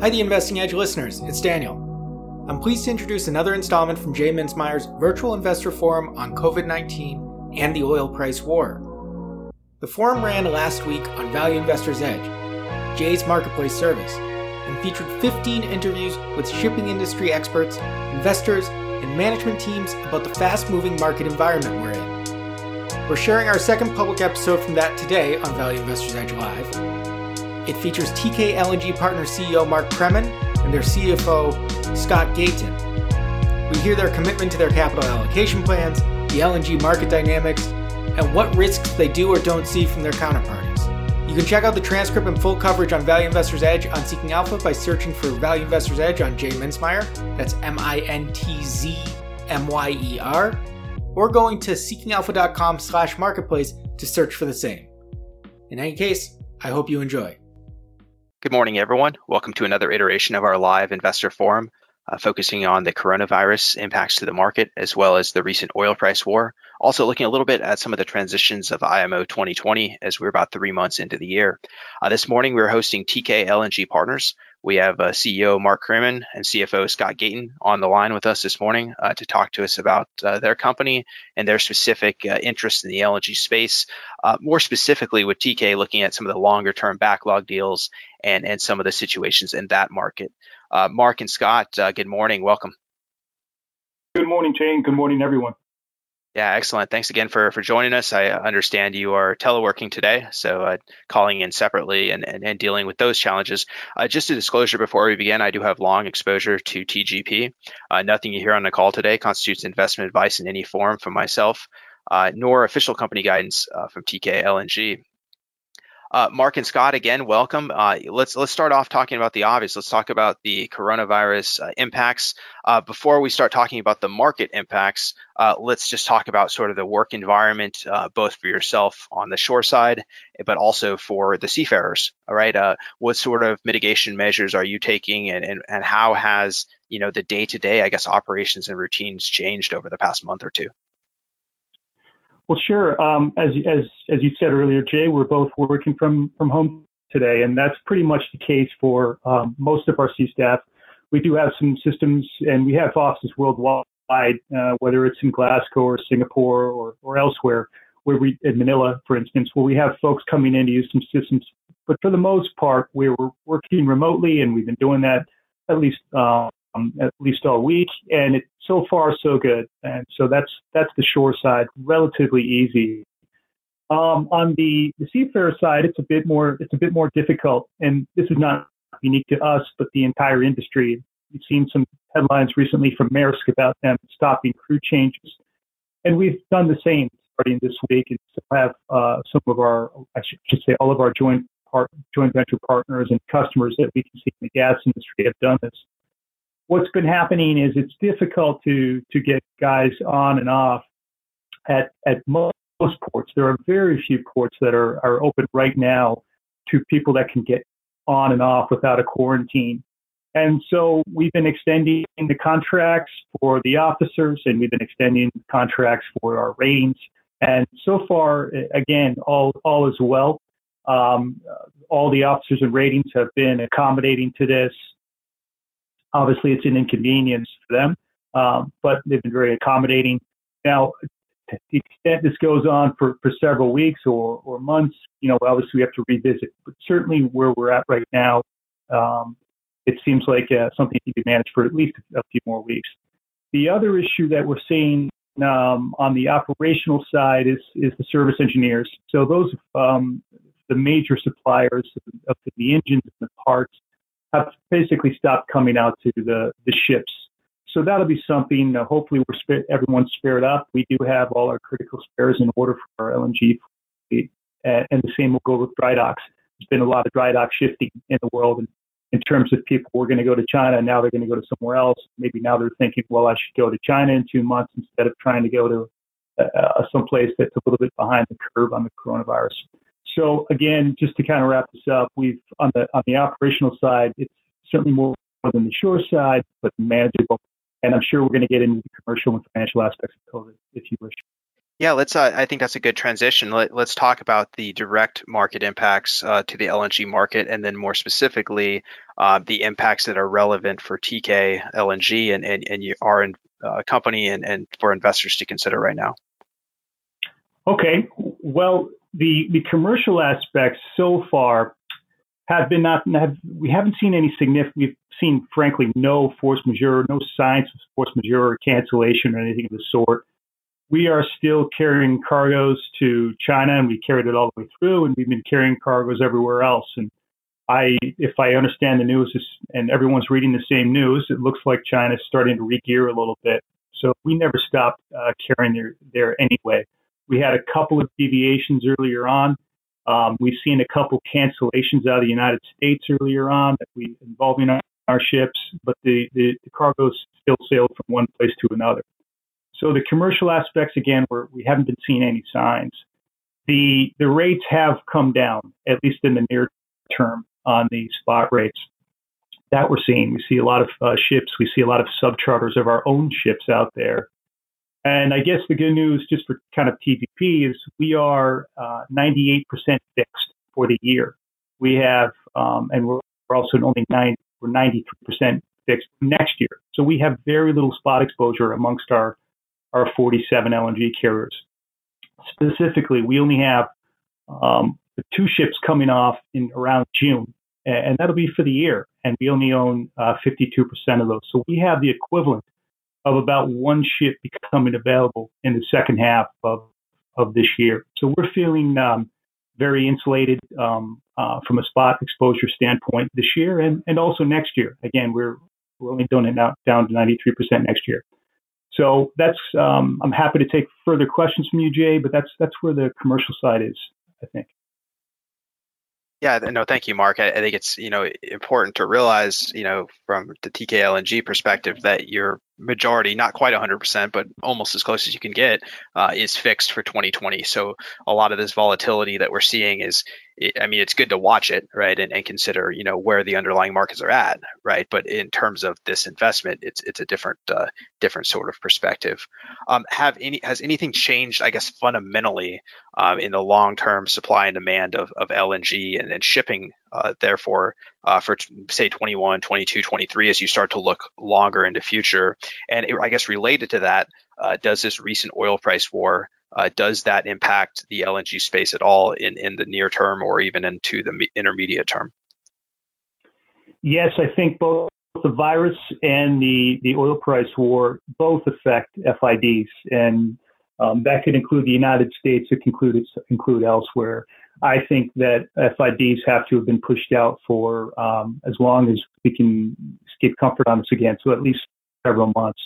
Hi, the Investing Edge listeners, it's Daniel. I'm pleased to introduce another installment from Jay Mintzmyer's virtual investor forum on COVID 19 and the oil price war. The forum ran last week on Value Investor's Edge, Jay's marketplace service, and featured 15 interviews with shipping industry experts, investors, and management teams about the fast moving market environment we're in. We're sharing our second public episode from that today on Value Investor's Edge Live it features Teekay LNG Partner CEO Mark Kremin and their CFO Scott Gayton. We hear their commitment to their capital allocation plans, the LNG market dynamics, and what risks they do or don't see from their counterparties. You can check out the transcript and full coverage on Value Investors Edge on Seeking Alpha by searching for Value Investors Edge on Jay Mintzmyer. That's M I N T Z M Y E R. Or going to seekingalpha.com slash marketplace to search for the same. In any case, I hope you enjoy. Good morning, everyone. Welcome to another iteration of our live investor forum, uh, focusing on the coronavirus impacts to the market, as well as the recent oil price war. Also, looking a little bit at some of the transitions of IMO 2020 as we're about three months into the year. Uh, this morning, we're hosting Teekay LNG Partners, we have uh, CEO Mark Kremin and CFO Scott Gayton on the line with us this morning uh, to talk to us about uh, their company and their specific uh, interest in the LNG space. Uh, more specifically, with Teekay looking at some of the longer term backlog deals and, and some of the situations in that market. Uh, Mark and Scott, good morning. Welcome. Good morning, Jane. Good morning, everyone. Yeah, excellent. Thanks again for for joining us. I understand you are teleworking today, so uh, calling in separately and, and, and, dealing with those challenges. Uh, just a disclosure before we begin, I do have long exposure to TGP. Uh, nothing you hear on the call today constitutes investment advice in any form from myself, uh, nor official company guidance uh, from Teekay LNG. Uh, Mark and Scott, again, welcome. Uh, let's let's start off talking about the obvious. Let's talk about the coronavirus uh, impacts. Uh, before we start talking about the market impacts, uh, let's just talk about sort of the work environment, uh, both for yourself on the shore side, but also for the seafarers. All right, what sort of mitigation measures are you taking, and and, and how has you know the day to day, I guess, operations and routines changed over the past month or two? Well, sure. Um, as as as you said earlier, Jay, we're both working from from home today, and that's pretty much the case for um, most of our sea staff. We do have some systems, and we have offices worldwide, uh, whether it's in Glasgow or Singapore or or elsewhere, where we in Manila, for instance, where we have folks coming in to use some systems. But for the most part, we were working remotely, and we've been doing that at least um, at least all week, and it so far so good. And so that's that's the shore side, relatively easy. Um, on the, the seafarer side, it's a bit more it's a bit more difficult, and this is not unique to us, but the entire industry. We've seen some headlines recently from Maersk about them stopping crew changes, and we've done the same starting this week, and still have uh, some of our I should say all of our joint part, joint venture partners and customers that we can see in the gas industry have done this what's been happening is it's difficult to to get guys on and off at at most ports. There are very few ports that are are open right now to people that can get on and off without a quarantine. And so we've been extending the contracts for the officers and we've been extending contracts for our ratings. And so far, again, all, all is well. Um, all the officers and ratings have been accommodating to this. Obviously, it's an inconvenience for them, um, but they've been very accommodating. Now, to the extent this goes on for, for several weeks or, or months, you know, obviously we have to revisit. But certainly where we're at right now, um, it seems like uh, something can be managed for at least a few more weeks. The other issue that we're seeing um, on the operational side is is the service engineers. So those um, the major suppliers of the engines and the parts have basically stopped coming out to the, the ships. So that'll be something. Uh, hopefully, we're sp- everyone's spared up. We do have all our critical spares in order for our LNG fleet, and, and the same will go with dry docks. There's been a lot of dry dock shifting in the world, and in terms of people were going to go to China, now they're going to go to somewhere else. Maybe now they're thinking, well, I should go to China in two months instead of trying to go to uh, uh someplace that's a little bit behind the curve on the coronavirus. So again, just to kind of wrap this up, we've on the on the operational side, it's certainly more than the shore side, but manageable. And I'm sure we're going to get into the commercial and financial aspects of COVID if you wish. Yeah, let's. Uh, I think that's a good transition. Let, us talk about the direct market impacts uh, to the LNG market, and then more specifically, uh, the impacts that are relevant for Teekay LNG and and, and our uh, company and, and for investors to consider right now? Okay, well, the the commercial aspects so far have been not have, we haven't seen any significant. We've seen, frankly, no force majeure, no signs of force majeure or cancellation or anything of the sort. We are still carrying cargoes to China, and we carried it all the way through, and we've been carrying cargoes everywhere else. And I, if I understand the news, and everyone's reading the same news, it looks like China is starting to re-gear a little bit. So we never stopped uh, carrying there, there anyway. We had a couple of deviations earlier on. Um, we've seen a couple cancellations out of the United States earlier on that we involving our, our ships, but the, the, the cargoes still sailed from one place to another. So the commercial aspects, again, we haven't been seeing any signs. The the rates have come down, at least in the near term, on the spot rates that we're seeing. We see a lot of uh, ships, we see a lot of subcharters of our own ships out there and I guess the good news, just for kind of TGP, is we are uh, 98% fixed for the year. We have, um, and we're also only nine, we're 93% fixed next year. So we have very little spot exposure amongst our our 47 LNG carriers. Specifically, we only have um, two ships coming off in around June, and that'll be for the year. And we only own uh, 52% of those. So we have the equivalent of about one ship becoming available in the second half of, of this year. So we're feeling um, very insulated um, uh, from a spot exposure standpoint this year and, and also next year. Again, we're, we're only doing it now, down to 93% next year. So that's um, I'm happy to take further questions from you, Jay, but that's that's where the commercial side is, I think. Yeah, no, thank you, Mark. I, think it's you know important to realize you know from the Teekay LNG perspective that your majority, not quite 100%, but almost as close as you can get, uh, is fixed for 2020. So a lot of this volatility that we're seeing is I mean, it's good to watch it, right, and, and consider, you know, where the underlying markets are at, right. But in terms of this investment, it's it's a different uh, different sort of perspective. Um, have any has anything changed? I guess fundamentally um, in the long term supply and demand of, of LNG and, and shipping, uh, therefore, uh, for say 21, 22, 23, as you start to look longer into future. And it, I guess related to that, uh, does this recent oil price war uh, does that impact the LNG space at all in, in the near term or even into the intermediate term? Yes, I think both the virus and the, the oil price war both affect FIDs, and um, that could include the United States. It can include, include elsewhere. I think that FIDs have to have been pushed out for um, as long as we can get comfort on this again, so at least several months.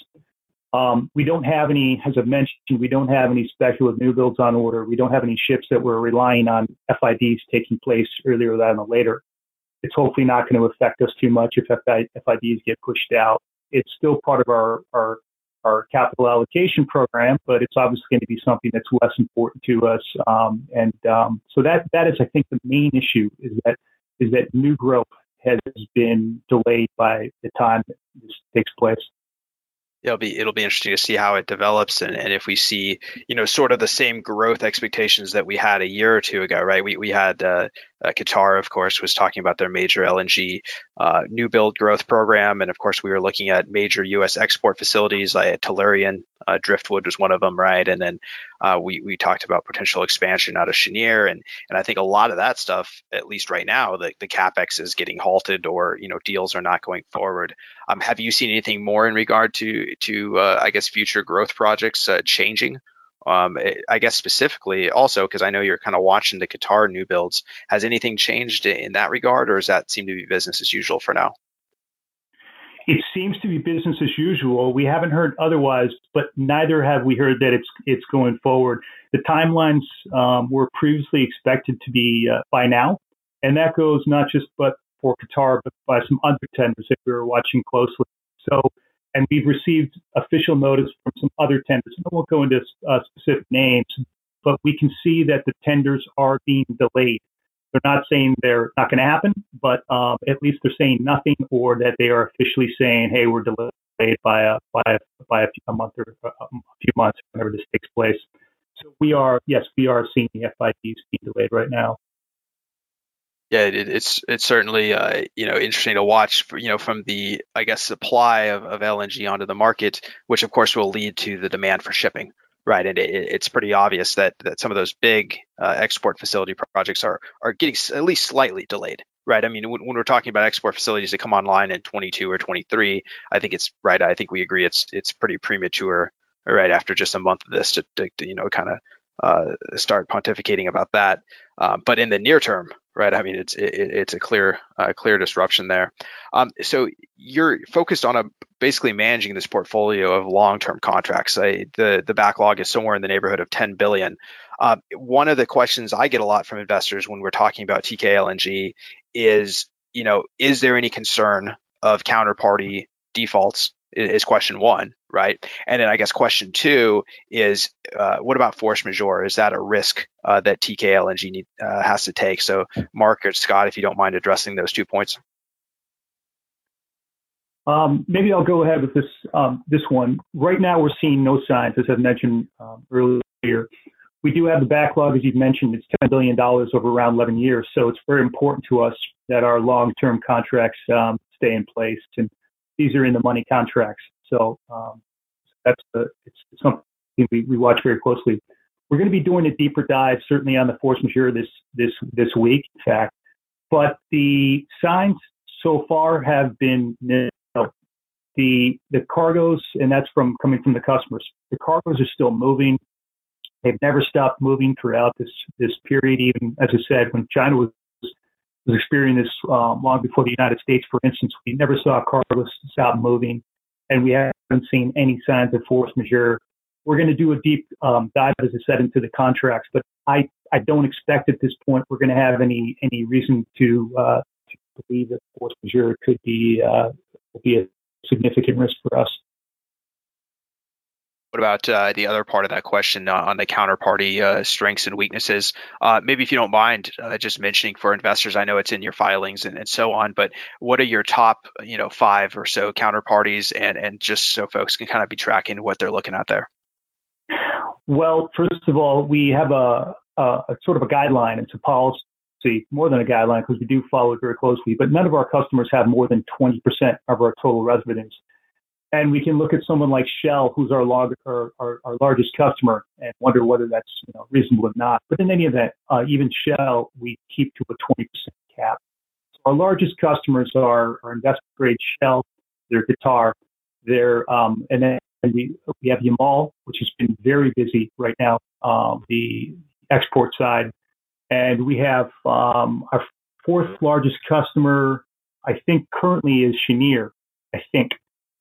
Um, we don't have any, as I've mentioned, we don't have any speculative new builds on order. We don't have any ships that we're relying on FIDs taking place earlier than than later. It's hopefully not going to affect us too much if FIDs get pushed out. It's still part of our, our, our capital allocation program, but it's obviously going to be something that's less important to us. Um, and um, so that, that is, I think, the main issue is that, is that new growth has been delayed by the time this takes place it'll be it'll be interesting to see how it develops and, and if we see you know sort of the same growth expectations that we had a year or two ago right? We, we had uh, uh, Qatar of course was talking about their major LNG uh, new build growth program. And of course we were looking at major US export facilities like Tellurian uh, Driftwood was one of them right? And then uh, we we talked about potential expansion out of Cheniere. And and I think a lot of that stuff at least right now the, the capex is getting halted or you know deals are not going forward. Um, have you seen anything more in regard to to uh, I guess future growth projects uh, changing? Um, eh, I guess specifically also because I know you're kind of watching the Qatar new builds. Has anything changed in that regard, or does that seem to be business as usual for now? It seems to be business as usual. We haven't heard otherwise, but neither have we heard that it's it's going forward. The timelines um, were previously expected to be uh, by now, and that goes not just but for Qatar, but by some other tenders that we were watching closely. So, and we've received official notice from some other tenders. And I won't go into uh, specific names, but we can see that the tenders are being delayed. They're not saying they're not going to happen, but um, at least they're saying nothing, or that they are officially saying, "Hey, we're delayed by a by a, by a, few, a month or a few months, whenever this takes place." So we are, yes, we are seeing the FIDs being delayed right now. Yeah, it, it's it's certainly uh, you know interesting to watch. You know, from the I guess supply of, of LNG onto the market, which of course will lead to the demand for shipping, right? And it, it's pretty obvious that that some of those big uh, export facility projects are are getting at least slightly delayed, right? I mean, when, when, we're talking about export facilities that come online in 22 or 23, I think it's right. I think we agree it's it's pretty premature, right? After just a month of this to, to, to you know kind of uh, start pontificating about that. Uh, but in the near term, right? I mean, it's it, it's a clear uh, clear disruption there. Um, so you're focused on a basically managing this portfolio of long term contracts. I, the the backlog is somewhere in the neighborhood of 10 billion. Um, one of the questions I get a lot from investors when we're talking about Teekay LNG is, you know, is there any concern of counterparty defaults is question one, right? And then I guess question two is uh, what about force majeure? Is that a risk uh, that Teekay LNG need, uh, has to take? So, Mark or Scott, if you don't mind addressing those two points. Um, maybe I'll go ahead with this um, this one. Right now, we're seeing no signs, as I mentioned um, earlier. We do have the backlog, as you've mentioned, it's $10 billion over around 11 years. So it's very important to us that our long-term contracts um, stay in place. And these are in the money contracts. So um, that's the, it's something we, we watch very closely. We're going to be doing a deeper dive, certainly on the force majeure this this this week, in fact. But the signs so far have been you know, the the cargoes, and that's from coming from the customers. The cargoes are still moving. They've never stopped moving throughout this this period. Even as I said, when China was was experiencing this um, long before the United States, for instance. We never saw cargoes stop moving, and we haven't seen any signs of force majeure. We're going to do a deep um, dive, as I said, into the contracts, but I, I don't expect at this point we're going to have any any reason to, uh, to believe that force majeure could be uh, be a significant risk for us. What about uh, the other part of that question uh, on the counterparty uh, strengths and weaknesses? Uh, maybe if you don't mind uh, just mentioning for investors, I know it's in your filings and, and, so on, but what are your top, you know, five or so counterparties, and and just so folks can kind of be tracking what they're looking at there. Well, first of all, we have a, a, a sort of a guideline. It's a policy, more than a guideline, because we do follow it very closely. But none of our customers have more than 20% of our total residents and we can look at someone like Shell, who's our, log, our, our, our, largest customer, and wonder whether that's you know, reasonable or not. But in any event, uh, even Shell, we keep to a 20% cap. So our largest customers are, are investment grade Shell, they're Qatar, they're, um, and then we, we have Yamal, which has been very busy right now, um, the export side. And we have um, our fourth largest customer, I think currently is Cheniere, I think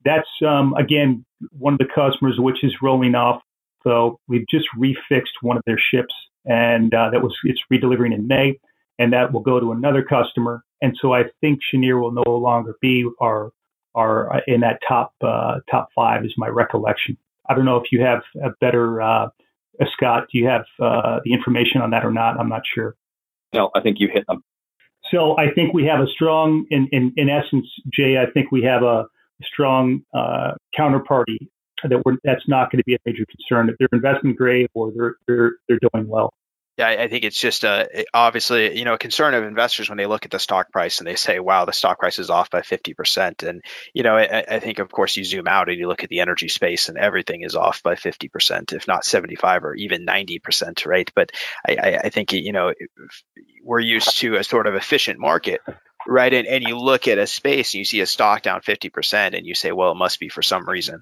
that's um, again one of the customers which is rolling off. So we've just refixed one of their ships, and uh, that was it's redelivering in May, and that will go to another customer. And so I think Cheniere will no longer be our our uh, in that top uh, top five is my recollection. I don't know if you have a better uh, Scott. Do you have uh, the information on that or not? I'm not sure. No, I think you hit them. So I think we have a strong, in, in, in essence, Jay, I think we have a, strong uh, counterparty that that's not going to be a major concern if they're investment grade or they're they're they're doing well. Yeah, I think it's just uh, obviously you know a concern of investors when they look at the stock price and they say, "Wow, the stock price is off by fifty percent." And you know, I, I, think of course you zoom out and you look at the energy space and everything is off by fifty percent, if not seventy-five or even ninety percent, right? But I, I think you know we're used to a sort of efficient market right? And, and you look at a space and you see a stock down 50% and you say, well, it must be for some reason,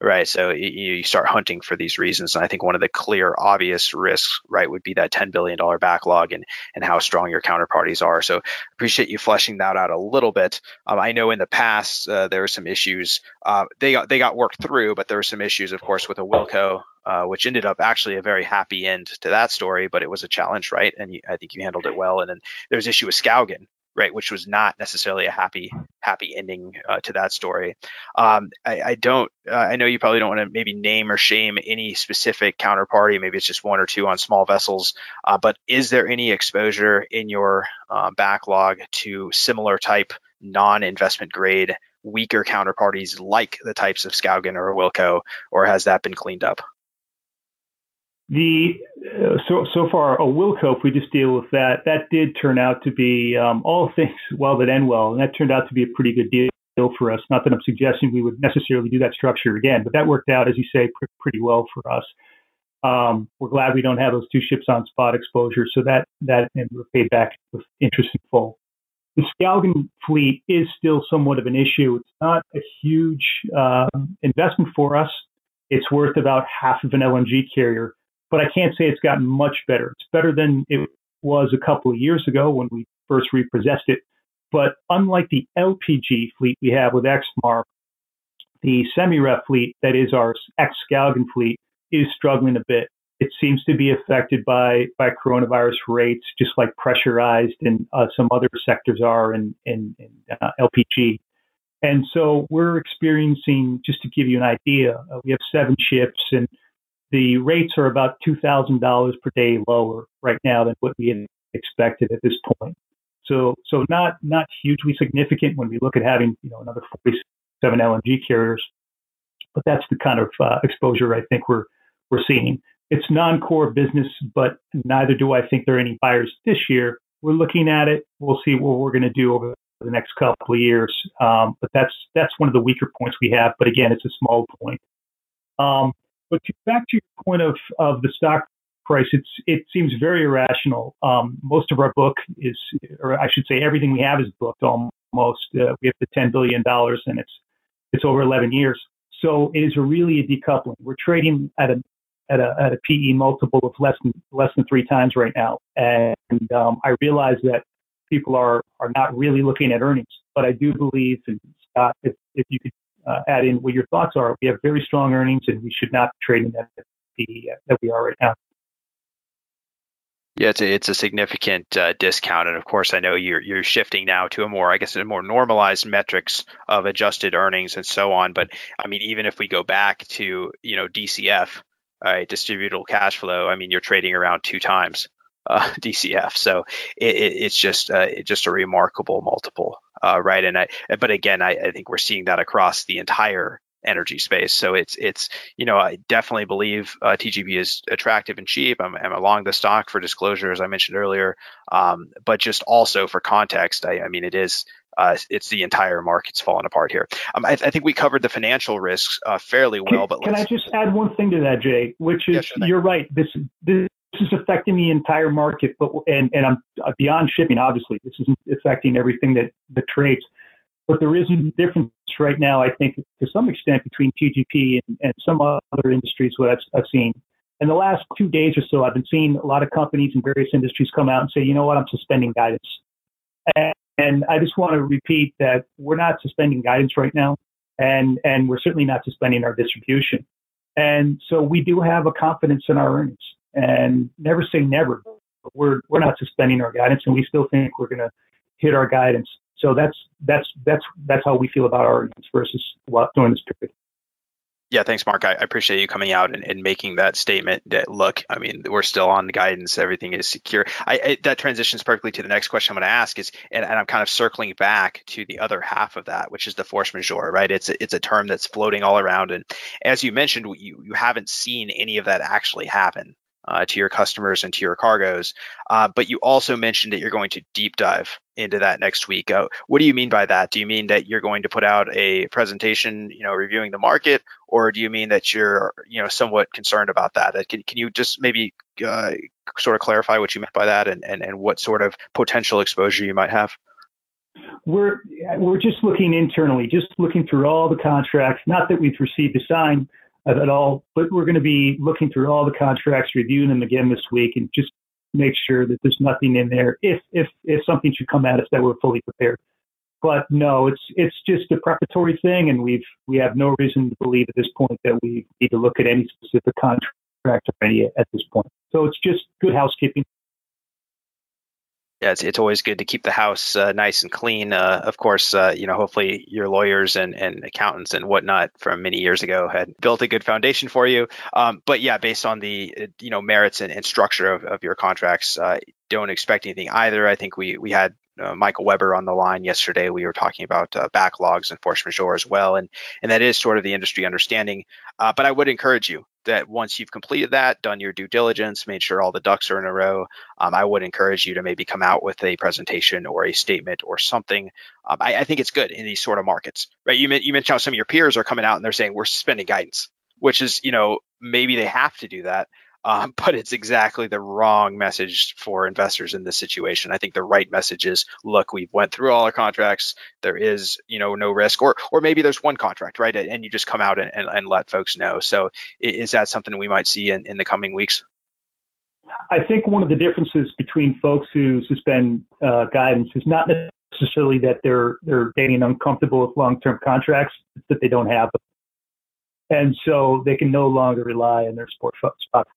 right? So you, you start hunting for these reasons. And I think one of the clear, obvious risks, right, would be that $10 billion backlog and, and how strong your counterparties are. So appreciate you fleshing that out a little bit. Um, I know in the past uh, there were some issues. Uh, they got they got worked through, but there were some issues, of course, with Awilco uh, which ended up actually a very happy end to that story, but it was a challenge, right? And you, I think you handled it well. And then there was issue with Skaugen, right, which was not necessarily a happy happy ending uh, to that story. Um, I, I, don't. Uh, I know you probably don't want to maybe name or shame any specific counterparty. Maybe it's just one or two on small vessels. Uh, but is there any exposure in your uh, backlog to similar type non-investment grade weaker counterparties like the types of Skaugen or Wilco, or has that been cleaned up? The uh, so so far Awilco, if we just deal with that, that did turn out to be um, all things well that end well, and that turned out to be a pretty good deal for us. Not that I'm suggesting we would necessarily do that structure again, but that worked out, as you say, pr- pretty well for us. Um, we're glad we don't have those two ships on spot exposure, so that that and we're paid back with interest in full. The Skaugen fleet is still somewhat of an issue. It's not a huge uh, investment for us. It's worth about half of an LNG carrier, but I can't say it's gotten much better. It's better than it was a couple of years ago when we first repossessed it. But unlike the LPG fleet we have with Exmar, the semi-ref fleet, that is our ex-Skaugen fleet, is struggling a bit. It seems to be affected by, by coronavirus rates, just like pressurized and uh, some other sectors are in, in, in uh, LPG. And so we're experiencing, just to give you an idea, uh, we have seven ships and the rates are about $2,000 per day lower right now than what we had expected at this point. So, so not not hugely significant when we look at having you know another 47 LNG carriers, but that's the kind of uh, exposure I think we're we're seeing. It's non-core business, but neither do I think there are any buyers this year. We're looking at it. We'll see what we're going to do over the next couple of years. Um, but that's that's one of the weaker points we have. But again, it's a small point. Um, but to, back to your point of of the stock price, it's it seems very irrational. Um, most of our book is, or I should say, everything we have is booked almost. Uh, we have the ten billion dollars, and it's it's over 11 years. So it is really a decoupling. We're trading at a at a at a PE multiple of less than less than three times right now, and um, I realize that people are are not really looking at earnings, but I do believe, and Scott, if if you could uh, add in what your thoughts are, we have very strong earnings, and we should not be trading at the PE that we are right now. Yeah, it's a, it's a significant uh, discount, and of course, I know you're you're shifting now to a more, I guess, a more normalized metrics of adjusted earnings and so on. But I mean, even if we go back to you know DCF, right, distributable cash flow, I mean, you're trading around two times uh, DCF, so it, it, it's just uh, it's just a remarkable multiple, uh, right? And I, but again, I, I think we're seeing that across the entire energy space. So it's it's you know I definitely believe uh, TGP is attractive and cheap. I'm, I'm, along the stock for disclosure as I mentioned earlier, um, but just also for context, I, I mean it is. Uh, it's the entire market's falling apart here. Um, I, I, think we covered the financial risks uh, fairly well. Can, but can I just add one thing to that, Jay? Which is yeah, sure you're right. This this is affecting the entire market, but and and I'm uh, beyond shipping. Obviously, this is affecting everything that that trades. But there is a difference right now, I think, to some extent between TGP and, and some other industries what I've, I've seen. In the last two days or so, I've been seeing a lot of companies in various industries come out and say, you know what, I'm suspending guidance. And, and I just want to repeat that we're not suspending guidance right now, and, and we're certainly not suspending our distribution. And so we do have a confidence in our earnings. And never say never. We're, we're not suspending our guidance, and we still think we're going to hit our guidance. So that's that's that's that's how we feel about our earnings versus what during this period. Yeah, thanks, Mark. I, appreciate you coming out and, and, making that statement. That look, I mean, we're still on guidance; everything is secure. I, I that transitions perfectly to the next question I'm going to ask is, and, and, I'm kind of circling back to the other half of that, which is the force majeure, right? It's a, it's a term that's floating all around, and as you mentioned, you you haven't seen any of that actually happen uh, to your customers and to your cargoes. Uh, but you also mentioned that you're going to deep dive into that next week. Uh, what do you mean by that? Do you mean that you're going to put out a presentation, you know, reviewing the market, or do you mean that you're, you know, somewhat concerned about that? Uh, can, can you just maybe uh, sort of clarify what you meant by that and, and, and what sort of potential exposure you might have? We're we're just looking internally, just looking through all the contracts. Not that we've received a sign, at all. But we're going to be looking through all the contracts, reviewing them again this week, and just make sure that there's nothing in there if if if something should come at us that we're fully prepared. But no, it's it's just a preparatory thing, and we've we have no reason to believe at this point that we need to look at any specific contract or any at this point. So it's just good housekeeping yeah, it's, it's always good to keep the house uh, nice and clean. Uh, of course, uh, you know, hopefully your lawyers and, and accountants and whatnot from many years ago had built a good foundation for you. Um, but yeah, based on the uh, you know merits and, and structure of, of your contracts, uh, don't expect anything either. I think we we had uh, Michael Weber on the line yesterday. We were talking about backlogs and force majeure as well, and and that is sort of the industry understanding. But I would encourage you that once you've completed that, done your due diligence, made sure all the ducks are in a row, um, I would encourage you to maybe come out with a presentation or a statement or something. Um, I, I, think it's good in these sort of markets, right? You, you mentioned how some of your peers are coming out and they're saying we're suspending guidance, which is, you know, maybe they have to do that um, but it's exactly the wrong message for investors in this situation. I think the right message is, look, we've went through all our contracts. There is, you know, no risk, or or maybe there's one contract, right? And you just come out and, and, and let folks know. So is that something we might see in, in the coming weeks? I think one of the differences between folks who suspend uh, guidance is not necessarily that they're they're getting uncomfortable with long-term contracts, it's that they don't have them. And so they can no longer rely on their sport, spot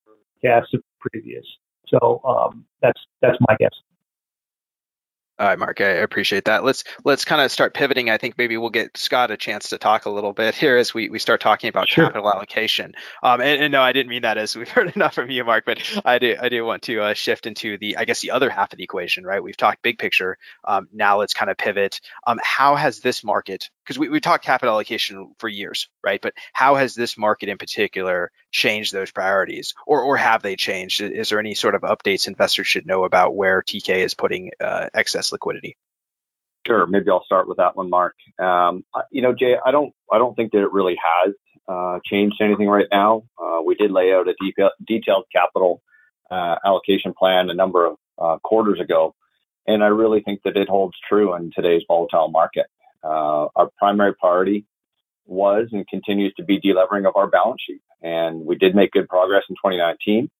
gas of previous. So um, that's that's my guess. All right, Mark, I appreciate that. Let's let's kind of start pivoting. I think maybe we'll get Scott a chance to talk a little bit here as we, we start talking about sure. capital allocation. Um, and, and, no, I didn't mean that as we've heard enough from you, Mark, but I do I do want to uh, shift into the I guess the other half of the equation, right? We've talked big picture. Um, now let's kind of pivot. Um, how has this market because we, we talked capital allocation for years, right? But how has this market in particular changed those priorities, or or have they changed? Is there any sort of updates investors should know about where Teekay is putting uh, excess liquidity? Sure. Maybe I'll start with that one, Mark. Um, you know, Jay, I don't I don't think that it really has uh, changed anything right now. Uh, we did lay out a detailed capital uh, allocation plan a number of uh, quarters ago, and I really think that it holds true in today's volatile market. Uh, our primary priority was and continues to be delevering of our balance sheet. And we did make good progress in 2019.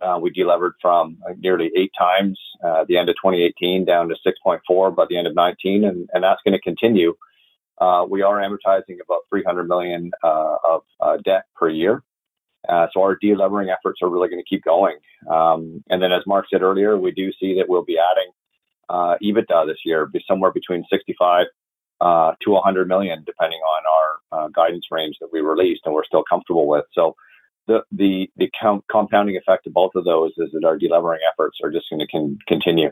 Uh, we delevered from uh, nearly eight times uh, the end of 2018 down to 6.4 by the end of 19, and, and that's going to continue. Uh, we are amortizing about 300 million uh, of uh, debt per year. so our delevering efforts are really going to keep going. Um, and then, as Mark said earlier, we do see that we'll be adding EBITDA this year, be somewhere between 65 uh, to 100 million, depending on our uh, guidance range that we released, and we're still comfortable with. So the the the com- compounding effect of both of those is that our delevering efforts are just going to con- continue.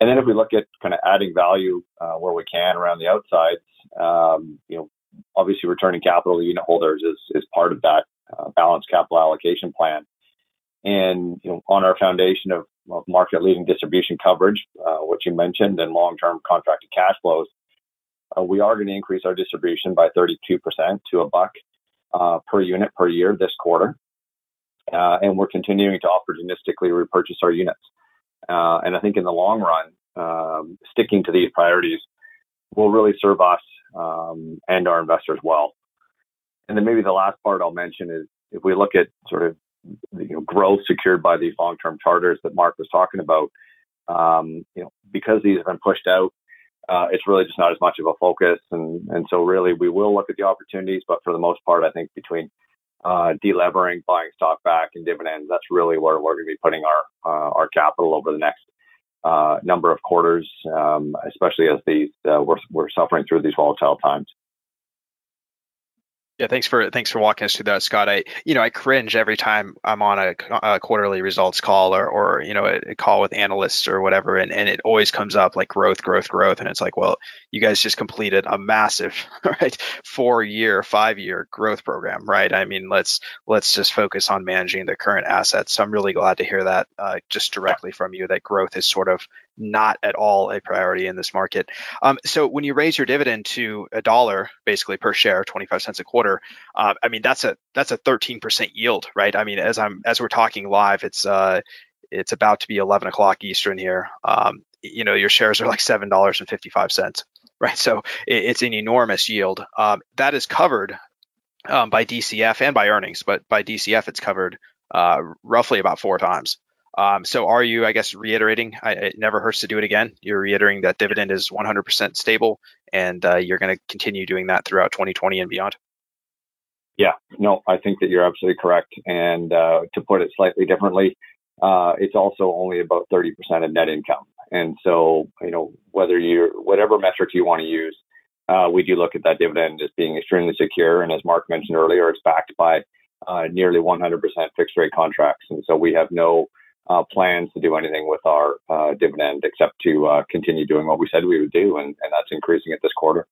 And then if we look at kind of adding value uh, where we can around the outsides, um, you know, obviously returning capital to unit holders is is part of that uh, balanced capital allocation plan. And you know, on our foundation of, of market leading distribution coverage, uh, which you mentioned, and long term contracted cash flows, uh, we are going to increase our distribution by 32% to a buck uh, per unit per year this quarter. Uh, and we're continuing to opportunistically repurchase our units. Uh, and I think in the long run, um, sticking to these priorities will really serve us um, and our investors well. And then maybe the last part I'll mention is if we look at sort of you know, growth secured by these long-term charters that Mark was talking about, um, you know, because these have been pushed out uh, it's really just not as much of a focus. And, and so really we will look at the opportunities, but for the most part, I think between uh, delevering, buying stock back and dividends, that's really where we're going to be putting our, uh, our capital over the next uh, number of quarters, um, especially as these, uh, we're, we're suffering through these volatile times. Yeah, thanks for thanks for walking us through that, Scott. I you know I cringe every time I'm on a, a quarterly results call or or you know a, a, call with analysts or whatever, and, and it always comes up like growth, growth, growth, and it's like, well, you guys just completed a massive right four year, five year growth program, right? I mean, let's let's just focus on managing the current assets. So I'm really glad to hear that uh, just directly from you that growth is sort of not at all a priority in this market. Um, so when you raise your dividend to a dollar basically per share, 25 cents a quarter, uh, I mean that's a that's a 13% yield, right? I mean as I'm as we're talking live, it's uh, it's about to be 11 o'clock Eastern here. Um, you know your shares are like seven dollars and 55 cents, right? So it, it's an enormous yield. Um, that is covered um, by DCF and by earnings, but by DCF it's covered uh, roughly about four times. Um, so are you, I guess, reiterating? I, it never hurts to do it again. You're reiterating that dividend is 100% stable, and uh, you're going to continue doing that throughout 2020 and beyond. Yeah, no, I think that you're absolutely correct. And uh, to put it slightly differently, uh, it's also only about 30% of net income. And so, you know, whether you're whatever metric you want to use, uh, we do look at that dividend as being extremely secure. And as Mark mentioned earlier, it's backed by uh, nearly 100% fixed rate contracts. And so we have no uh, plans to do anything with our uh, dividend except to uh, continue doing what we said we would do, and, and that's increasing it this quarter.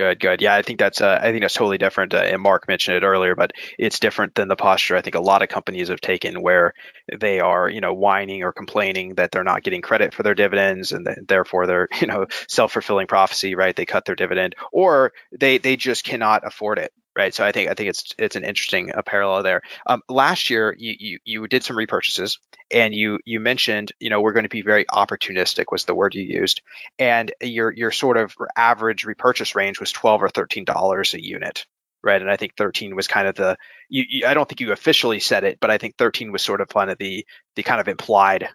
Good, good. Yeah, I think that's uh, I think that's totally different. Uh, and Mark mentioned it earlier, but it's different than the posture I think a lot of companies have taken, where they are, you know, whining or complaining that they're not getting credit for their dividends, and that, therefore they're, you know, self fulfilling prophecy, right? They cut their dividend, or they they just cannot afford it, right? So I think I think it's it's an interesting uh, parallel there. Um, last year, you, you you did some repurchases, and you you mentioned you know we're going to be very opportunistic was the word you used, and your your sort of average repurchase range was twelve or thirteen dollars a unit, right? And I think 13 was kind of the you, you, I don't think you officially said it, but I think 13 was sort of kind of the the kind of implied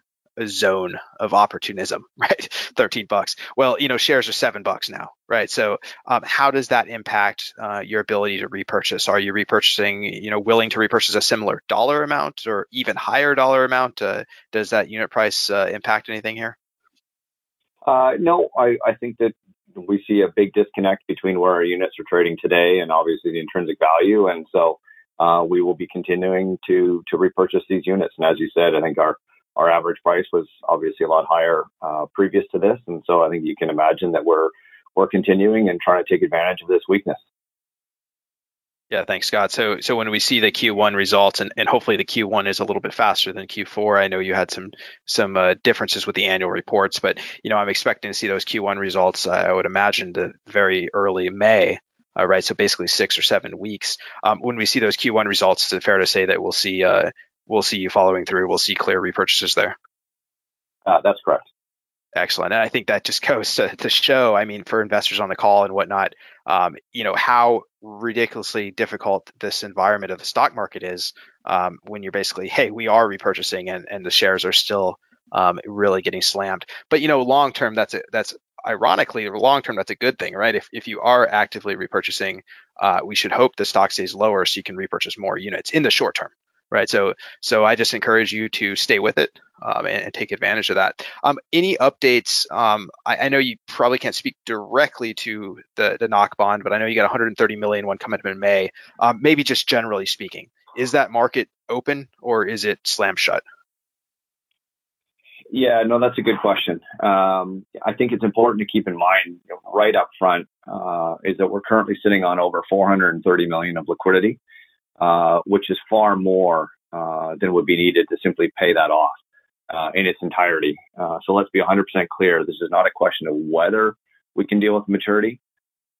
zone of opportunism, right? 13 bucks. Well, you know, shares are seven bucks now, right? So, um, how does that impact uh, your ability to repurchase? Are you repurchasing, you know, willing to repurchase a similar dollar amount or even higher dollar amount? Uh, does that unit price uh, impact anything here? Uh, no, I, I think that we see a big disconnect between where our units are trading today and obviously the intrinsic value. And so, uh, we will be continuing to to repurchase these units. And as you said, I think our our average price was obviously a lot higher uh, previous to this, and so I think you can imagine that we're we're continuing and trying to take advantage of this weakness. Yeah, thanks, Scott. So, so when we see the Q1 results, and, and hopefully the Q1 is a little bit faster than Q4. I know you had some some uh, differences with the annual reports, but you know I'm expecting to see those Q1 results. Uh, I would imagine the very early May, uh, right? So basically six or seven weeks. Um, when we see those Q1 results, is it fair to say that we'll see uh, we'll see you following through. We'll see clear repurchases there. Uh, that's correct. Excellent. And I think that just goes to, to show, I mean, for investors on the call and whatnot, um, you know, how ridiculously difficult this environment of the stock market is um, when you're basically, hey, we are repurchasing and, and the shares are still um, really getting slammed. But, you know, long term, that's a, that's ironically, long term, that's a good thing, right? If, if you are actively repurchasing, uh, we should hope the stock stays lower so you can repurchase more units in the short term, right? So so I just encourage you to stay with it um, and, and, take advantage of that. Um, any updates? Um, I, I, know you probably can't speak directly to the the NOK bond, but I know you got 130 million one coming up in May. Um, maybe just generally speaking, is that market open or is it slam shut? Yeah, no, that's a good question. Um, I think it's important to keep in mind you know, right up front uh, is that we're currently sitting on over 430 million of liquidity. Uh, which is far more uh, than would be needed to simply pay that off uh, in its entirety. Uh, so let's be 100% clear. This is not a question of whether we can deal with maturity,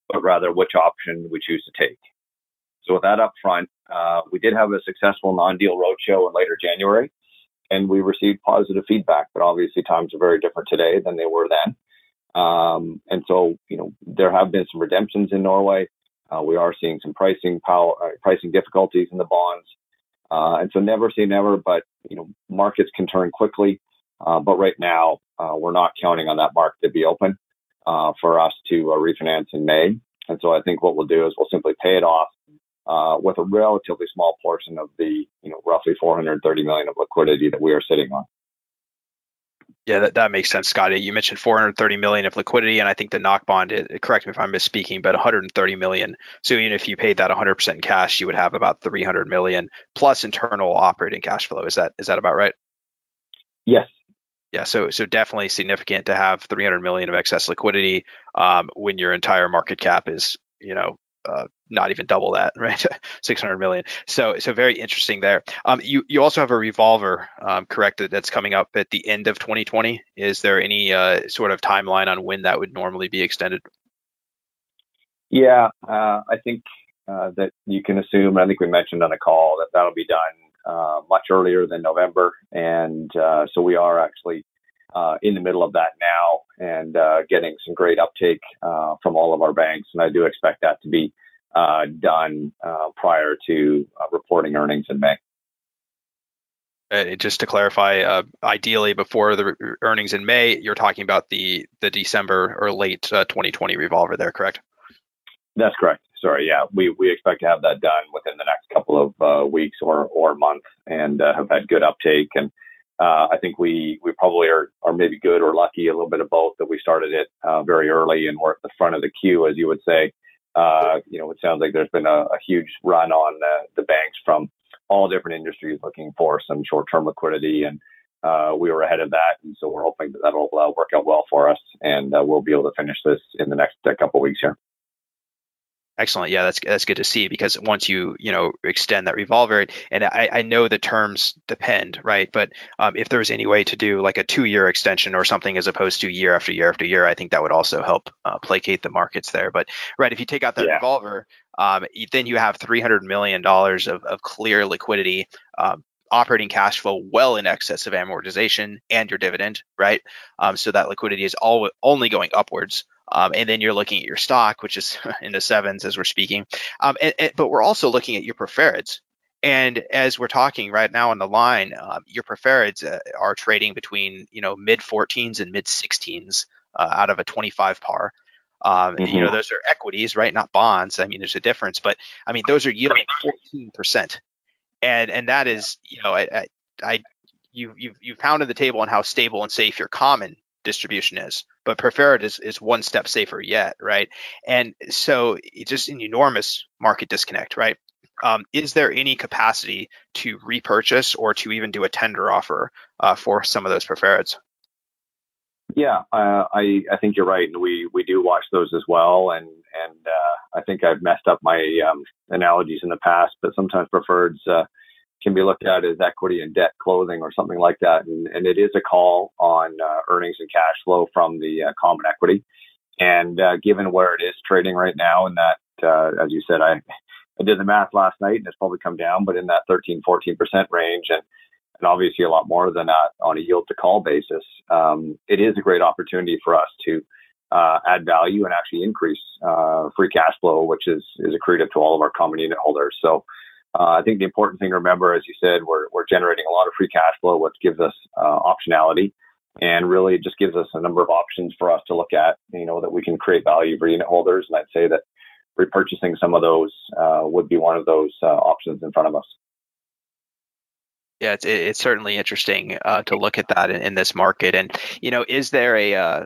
but rather which option we choose to take. So with that up front, uh, we did have a successful non-deal roadshow in later January, and we received positive feedback. But obviously, times are very different today than they were then. Um, and so, you know, there have been some redemptions in Norway. Uh, we are seeing some pricing power, uh, pricing difficulties in the bonds, uh, and so never say never. But you know, markets can turn quickly. Uh, but right now, uh, we're not counting on that market to be open uh, for us to refinance in May. And so I think what we'll do is we'll simply pay it off with a relatively small portion of the you know roughly 430 million of liquidity that we are sitting on. Yeah, that, that makes sense, Scotty. You mentioned 430 million of liquidity, and I think the NOK bond. Correct me if I'm misspeaking, but 130 million. So even if you paid that 100% in cash, you would have about 300 million plus internal operating cash flow. Is that is that about right? Yes. Yeah. So so definitely significant to have 300 million of excess liquidity um, when your entire market cap is you know uh, not even double that, right? 600 million. So, so very interesting there. Um, you, you also have a revolver, um, correct? That's coming up at the end of 2020. Is there any uh, sort of timeline on when that would normally be extended? Yeah, uh, I think uh, that you can assume. I think we mentioned on a call that that'll be done uh, much earlier than November, and uh, so we are actually uh, in the middle of that now and uh, getting some great uptake uh, from all of our banks. And I do expect that to be uh, done uh, prior to uh, reporting earnings in May. just to clarify, ideally before the re- earnings in May, you're talking about the the December or late 2020 revolver there, correct? That's correct. Sorry, yeah, we, we expect to have that done within the next couple of weeks or or month, and have had good uptake and uh, I think we we probably are are maybe good or lucky, a little bit of both. That we started it uh, very early and we're at the front of the queue, as you would say. Uh, you know, it sounds like there's been a, a huge run on the, the, banks from all different industries looking for some short-term liquidity, and uh, we were ahead of that. And so we're hoping that that'll uh, work out well for us, and uh, we'll be able to finish this in the next couple of weeks here. Excellent. Yeah, that's that's good to see because once you you know extend that revolver, and I, I know the terms depend, right? But um, if there's any way to do like a two-year extension or something as opposed to year after year after year, I think that would also help uh, placate the markets there. But right, if you take out that yeah. revolver, um, then you have three hundred million dollars of, of clear liquidity. Um, operating cash flow well in excess of amortization and your dividend, right? Um, so that liquidity is all only going upwards. Um, and then you're looking at your stock, which is in the sevens as we're speaking. Um, and, and, but we're also looking at your preferreds. And as we're talking right now on the line, um, your preferreds uh, are trading between you know mid 14s and mid 16s uh, out of a 25 par. Um, mm-hmm. You know mm-hmm. those are equities, right? Not bonds. I mean, there's a difference, but I mean those are yielding 14 percent, and and that is you know I, I, I you you've you've pounded the table on how stable and safe your common distribution is, but preferred is, is one step safer yet, right? And so it's just an enormous market disconnect, right? Um, is there any capacity to repurchase or to even do a tender offer uh, for some of those preferreds? Yeah, uh, I I think you're right, and we we do watch those as well, and and uh, I think I've messed up my um, analogies in the past, but sometimes preferreds uh, can be looked at as equity and debt clothing or something like that. And, and it is a call on uh, earnings and cash flow from the uh, common equity. And uh, given where it is trading right now, and that, uh, as you said, I, I did the math last night and it's probably come down, but in that 13, 14% range, and, and obviously a lot more than that on a yield to call basis, um, it is a great opportunity for us to uh, add value and actually increase uh, free cash flow, which is, is accretive to all of our common unit holders. So, uh, I think the important thing to remember, as you said, we're, we're generating a lot of free cash flow, which gives us uh, optionality and really just gives us a number of options for us to look at, you know, that we can create value for unit holders. And I'd say that repurchasing some of those uh, would be one of those uh, options in front of us. Yeah, it's, it's certainly interesting uh, to look at that in, in, this market. And, you know, is there a, uh,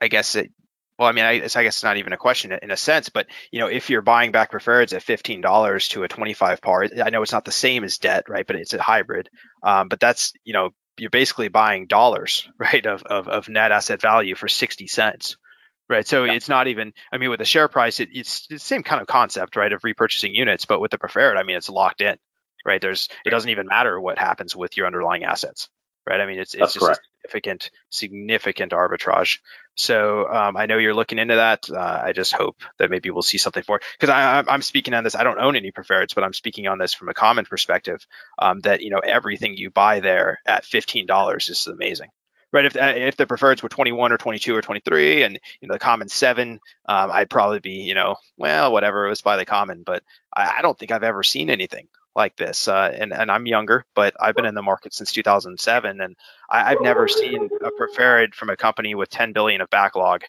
I guess, it, well, I mean, I, I, guess it's not even a question in a sense, but you know, if you're buying back preferreds at fifteen dollars to a twenty-five par, I know it's not the same as debt, right? But it's a hybrid. Um, but that's you know, you're basically buying dollars, right, of of, of net asset value for sixty cents, right? So yeah. it's not even. I mean, with the share price, it, it's the same kind of concept, right, of repurchasing units, but with the preferred, I mean, it's locked in, right? There's it doesn't even matter what happens with your underlying assets, right? I mean, it's it's just correct. significant significant arbitrage. So um, I know you're looking into that. Uh, I just hope that maybe we'll see something for it because I'm speaking on this. I don't own any preferreds, but I'm speaking on this from a common perspective. Um, that you know everything you buy there at fifteen dollars is amazing, right? If uh, if the preferreds were 21 or 22 or 23, and you know the common seven, um, I'd probably be you know well whatever it was by the common, but I, I don't think I've ever seen anything like this. Uh, and, and I'm younger, but I've been in the market since 2007, and I, have never seen a preferred from a company with 10 billion of backlog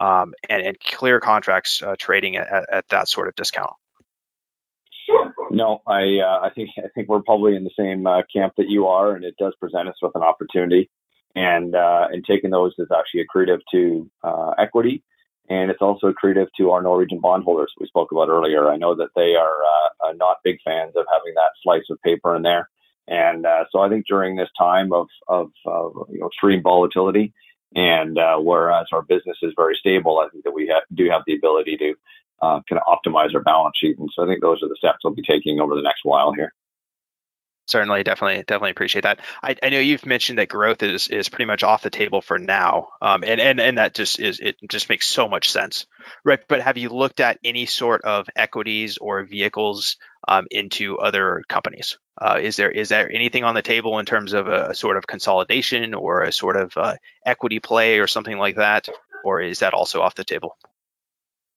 um, and, and, clear contracts uh, trading at, at, that sort of discount. No, I uh, I think I think we're probably in the same uh, camp that you are, and it does present us with an opportunity, and uh, and taking those is actually accretive to uh, equity and it's also accretive to our Norwegian bondholders we spoke about earlier. I know that they are uh, uh, not big fans of having that slice of paper in there, and uh, so I think during this time of of, you know, extreme volatility, and uh, whereas our business is very stable, I think that we do have the ability to uh, kind of optimize our balance sheet, and so I think those are the steps we'll be taking over the next while here certainly definitely definitely appreciate that I, I know you've mentioned that growth is is pretty much off the table for now um, and and and that just is it just makes so much sense right but have you looked at any sort of equities or vehicles um, into other companies uh, is there is there anything on the table in terms of a, a sort of consolidation or a sort of uh, equity play or something like that or is that also off the table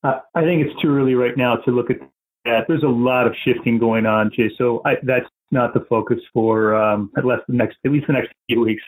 uh, I think it's too early right now to look at that. There's a lot of shifting going on, Jay. So I, that's not the focus for um, at least the next at least the next few weeks.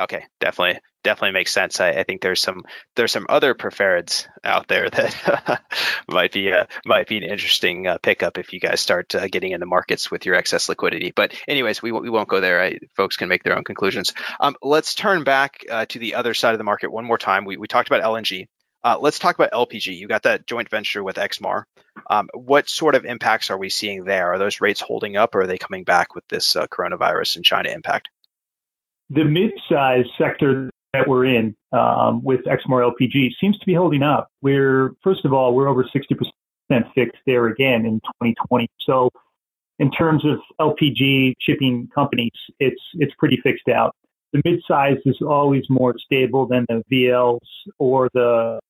Okay, definitely, definitely makes sense. I, I, think there's some there's some other preferreds out there that might be a, might be an interesting uh, pickup if you guys start uh, getting into markets with your excess liquidity. But anyways, we we won't go there. I, folks can make their own conclusions. Um, let's turn back uh, to the other side of the market one more time. We we talked about LNG. Uh, let's talk about LPG. You got that joint venture with Exmar. Um, what sort of impacts are we seeing there? Are those rates holding up, or are they coming back with this uh, coronavirus and China impact? The mid-size sector that we're in um, with Exmar LPG seems to be holding up. We're first of all we're over 60% fixed there again in 2020. So in terms of LPG shipping companies, it's it's pretty fixed out. The mid-size is always more stable than the VLs or the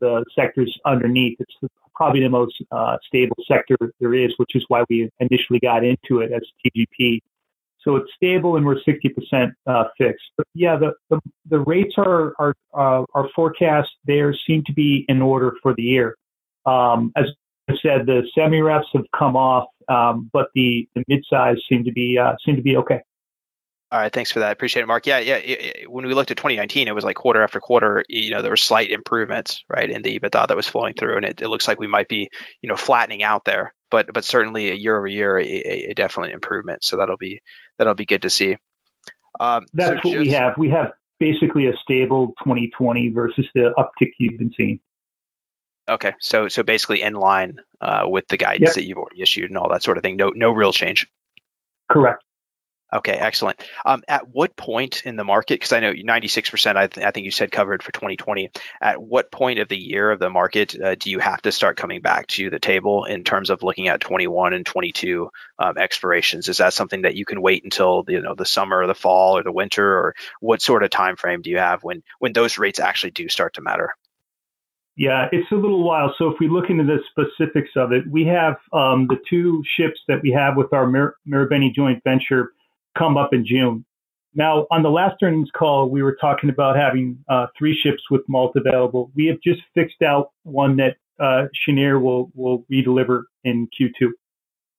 the sectors underneath. It's probably the most uh, stable sector there is, which is why we initially got into it as TGP. So it's stable and we're 60% uh, fixed. But yeah, the, the, the rates are, are, uh, our forecast there seem to be in order for the year. Um, as I said, the semi refs have come off, um, but the, the mid size seem to be, uh, seem to be okay. All right, thanks for that. Appreciate it, Mark. Yeah, yeah. It, it, when we looked at 2019, it was like quarter after quarter. You know, there were slight improvements, right, in the EBITDA that was flowing through, and it, it looks like we might be, you know, flattening out there. But but certainly a year over year, a, a definite improvement. So that'll be that'll be good to see. Um, That's so what just, we have. We have basically a stable 2020 versus the uptick you've been seeing. Okay, so so basically in line uh, with the guidance yep. that you've already issued and all that sort of thing. No no real change. Correct. Okay, excellent. Um, at what point in the market, because I know 96%, I, th- I, think you said covered for 2020, at what point of the year of the market uh, do you have to start coming back to the table in terms of looking at 21 and 22 um, expirations? Is that something that you can wait until you know the summer or the fall or the winter, or what sort of time frame do you have when when those rates actually do start to matter? Yeah, it's a little while. So if we look into the specifics of it, we have um, the two ships that we have with our Mar- Marubeni joint venture come up in June. Now, on the last earnings call, we were talking about having uh, three ships with MALT available. We have just fixed out one that uh, Cheniere will will redeliver in Q2,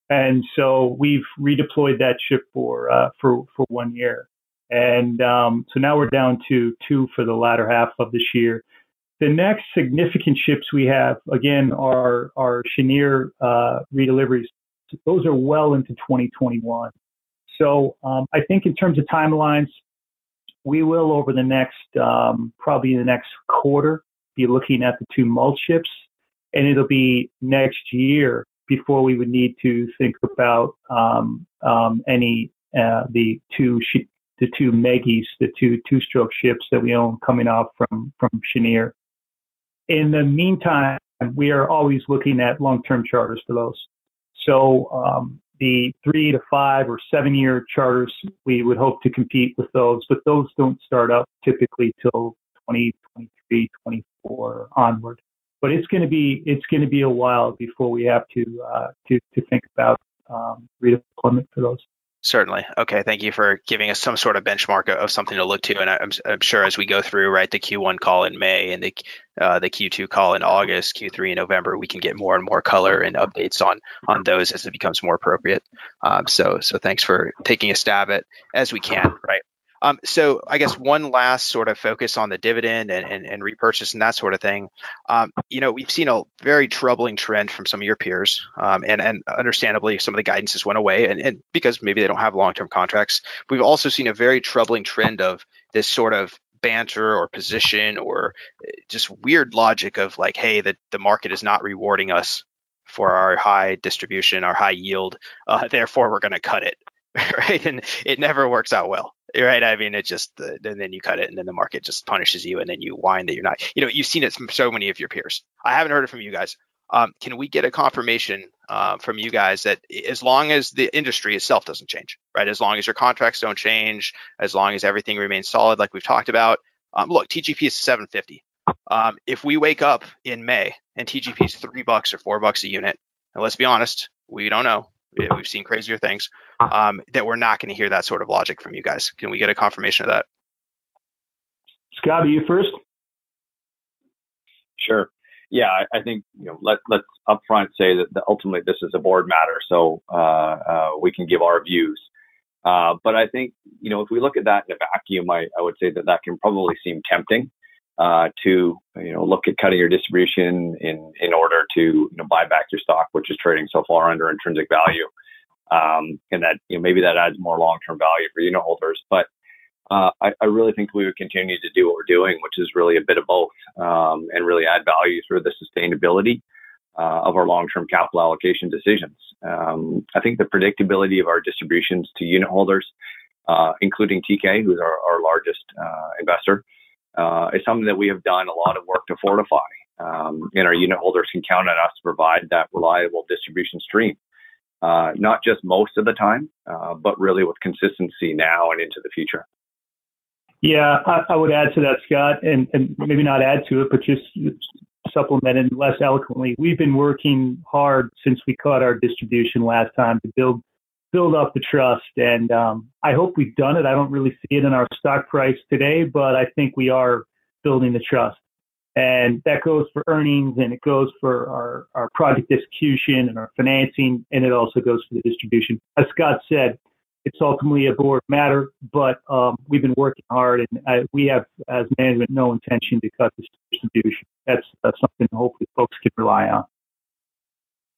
and so we've redeployed that ship for uh, for for one year, and um, so now we're down to two for the latter half of this year. The next significant ships we have again are our Cheniere uh, redeliveries. Those are well into 2021. So um, I think in terms of timelines, we will over the next um, probably the next quarter be looking at the two MALT ships, and it'll be next year before we would need to think about um, um any uh, the two sh- the two MEGIs, the two two-stroke ships that we own coming off from from Cheniere. In the meantime, we are always looking at long-term charters for those. So um, the three to five or seven year charters, we would hope to compete with those, but those don't start up typically till 2023, 24 onward. But it's going to be it's going to be a while before we have to uh, to to think about um, redeployment for those. Certainly. Okay. Thank you for giving us some sort of benchmark of something to look to. And I'm, I'm sure as we go through, right, the Q1 call in May and the uh, the Q2 call in August, Q3 in November, we can get more and more color and updates on on those as it becomes more appropriate. Um, so so thanks for taking a stab at as we can, right? Um, so I guess one last sort of focus on the dividend and, and, and repurchase and that sort of thing. Um, you know, we've seen a very troubling trend from some of your peers, um, and and understandably, some of the guidances went away, and, and because maybe they don't have long term contracts. We've also seen a very troubling trend of this sort of banter or position or eh, just weird logic of like, hey, the the market is not rewarding us for our high distribution, our high yield, uh, therefore we're going to cut it, right? And it never works out well right? I mean, it just uh, and then you cut it, and then the market just punishes you, and then you whine that you're not. You know, you've seen it from so many of your peers. I haven't heard it from you guys. Um, can we get a confirmation uh, from you guys that as long as the industry itself doesn't change, right? As long as your contracts don't change, as long as everything remains solid, like we've talked about. Um, look, TGP is 750. Um, if we wake up in May and TGP is three bucks or four bucks a unit, and let's be honest, we don't know we've seen crazier things. Um, that we're not going to hear that sort of logic from you guys. Can we get a confirmation of that? Scott, are you first? Sure. Yeah, I, I think you know let let's upfront say that, that ultimately this is a board matter, so uh, uh, we can give our views. Uh, but I think you know if we look at that in a vacuum, I, I would say that that can probably seem tempting uh, to you know look at cutting your distribution in in order to you know buy back your stock, which is trading so far under intrinsic value, um, and that you know maybe that adds more long term value for unit holders. But uh, I, I, really think we would continue to do what we're doing, which is really a bit of both, um, and really add value through the sustainability uh, of our long term capital allocation decisions. Um, I think the predictability of our distributions to unit holders, uh, including Teekay, who's our, our largest uh, investor uh, is something that we have done a lot of work to fortify. Um, and our unit holders can count on us to provide that reliable distribution stream, uh, not just most of the time, uh, but really with consistency now and into the future. Yeah, I, I would add to that, Scott, and, and maybe not add to it, but just supplement it less eloquently. We've been working hard since we cut our distribution last time to build build up the trust. And um, I hope we've done it. I don't really see it in our stock price today, but I think we are building the trust. And that goes for earnings and it goes for our, our project execution and our financing, and it also goes for the distribution. As Scott said, it's ultimately a board matter, but um, we've been working hard and I, we have, as management, no intention to cut this distribution. That's, that's something hopefully folks can rely on.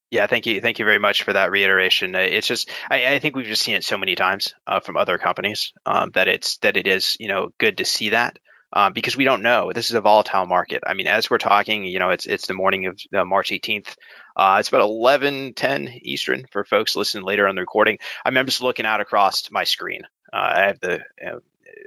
Yeah, thank you, thank you very much for that reiteration. Uh, it's just, I, I think we've just seen it so many times uh, from other companies um, that it's that it is, you know, good to see that um, because we don't know. This is a volatile market. I mean, as we're talking, you know, it's it's the morning of uh, March 18th. Uh, it's about 11, 10 Eastern for folks listening later on the recording. I am just looking out across my screen. Uh, I have the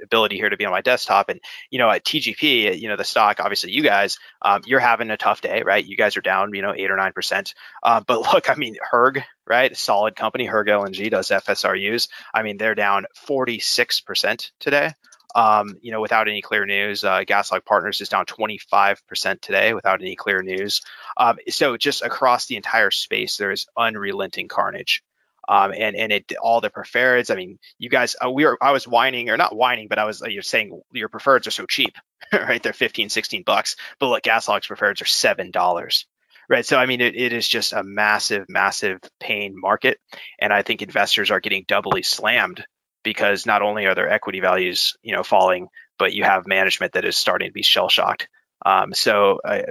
ability here to be on my desktop. And you know, at TGP, you know, the stock, obviously, you guys, um, you're having a tough day, right? You guys are down, you know, eight or nine percent. Uh, but look, I mean, Höegh, right, solid company, Höegh LNG does FSRUs. I mean, they're down 46 percent today. Um, you know, without any clear news, uh, GasLog Partners is down 25% today without any clear news. Um, so just across the entire space, there is unrelenting carnage um, and and it all the preferreds. I mean, you guys, uh, we were I was whining or not whining, but I was uh, you're saying your preferreds are so cheap, right? They're 15, 16 bucks, but look, GasLog's preferreds are seven dollars. Right. So, I mean, it, it is just a massive, massive pain market. And I think investors are getting doubly slammed because not only are their equity values, you know, falling, but you have management that is starting to be shell shocked. Um, so I,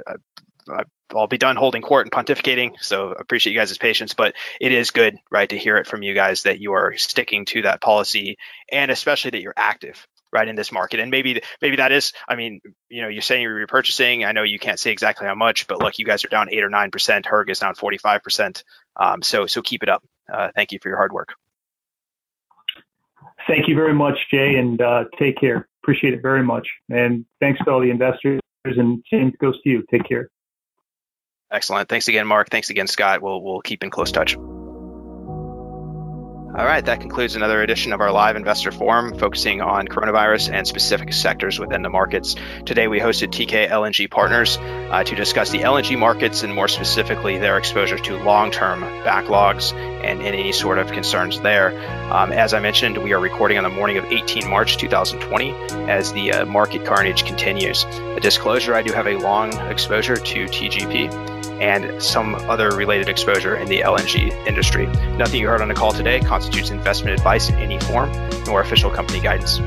I, I'll be done holding court and pontificating. So appreciate you guys' patience, but it is good, right, to hear it from you guys that you are sticking to that policy, and especially that you're active, right, in this market. And maybe maybe that is, I mean, you know, you're saying you're repurchasing. I know you can't say exactly how much, but look, you guys are down eight or nine percent. Höegh is down forty five percent. Um, so so keep it up. Uh, thank you for your hard work. Thank you very much, Jay, and uh, take care. Appreciate it very much. And thanks to all the investors. And same goes to you. Take care. Excellent. Thanks again, Mark. Thanks again, Scott. We'll we'll keep in close touch. All right, that concludes another edition of our live investor forum focusing on coronavirus and specific sectors within the markets. Today we hosted Teekay LNG Partners uh, to discuss the LNG markets and more specifically their exposure to long term backlogs and, any sort of concerns there. Um, as I mentioned, we are recording on the morning of 18 March 2020 as the uh, market carnage continues. A disclosure I do have a long exposure to TGP and some other related exposure in the LNG industry. Nothing you heard on the call today constitutes investment advice in any form, nor official company guidance.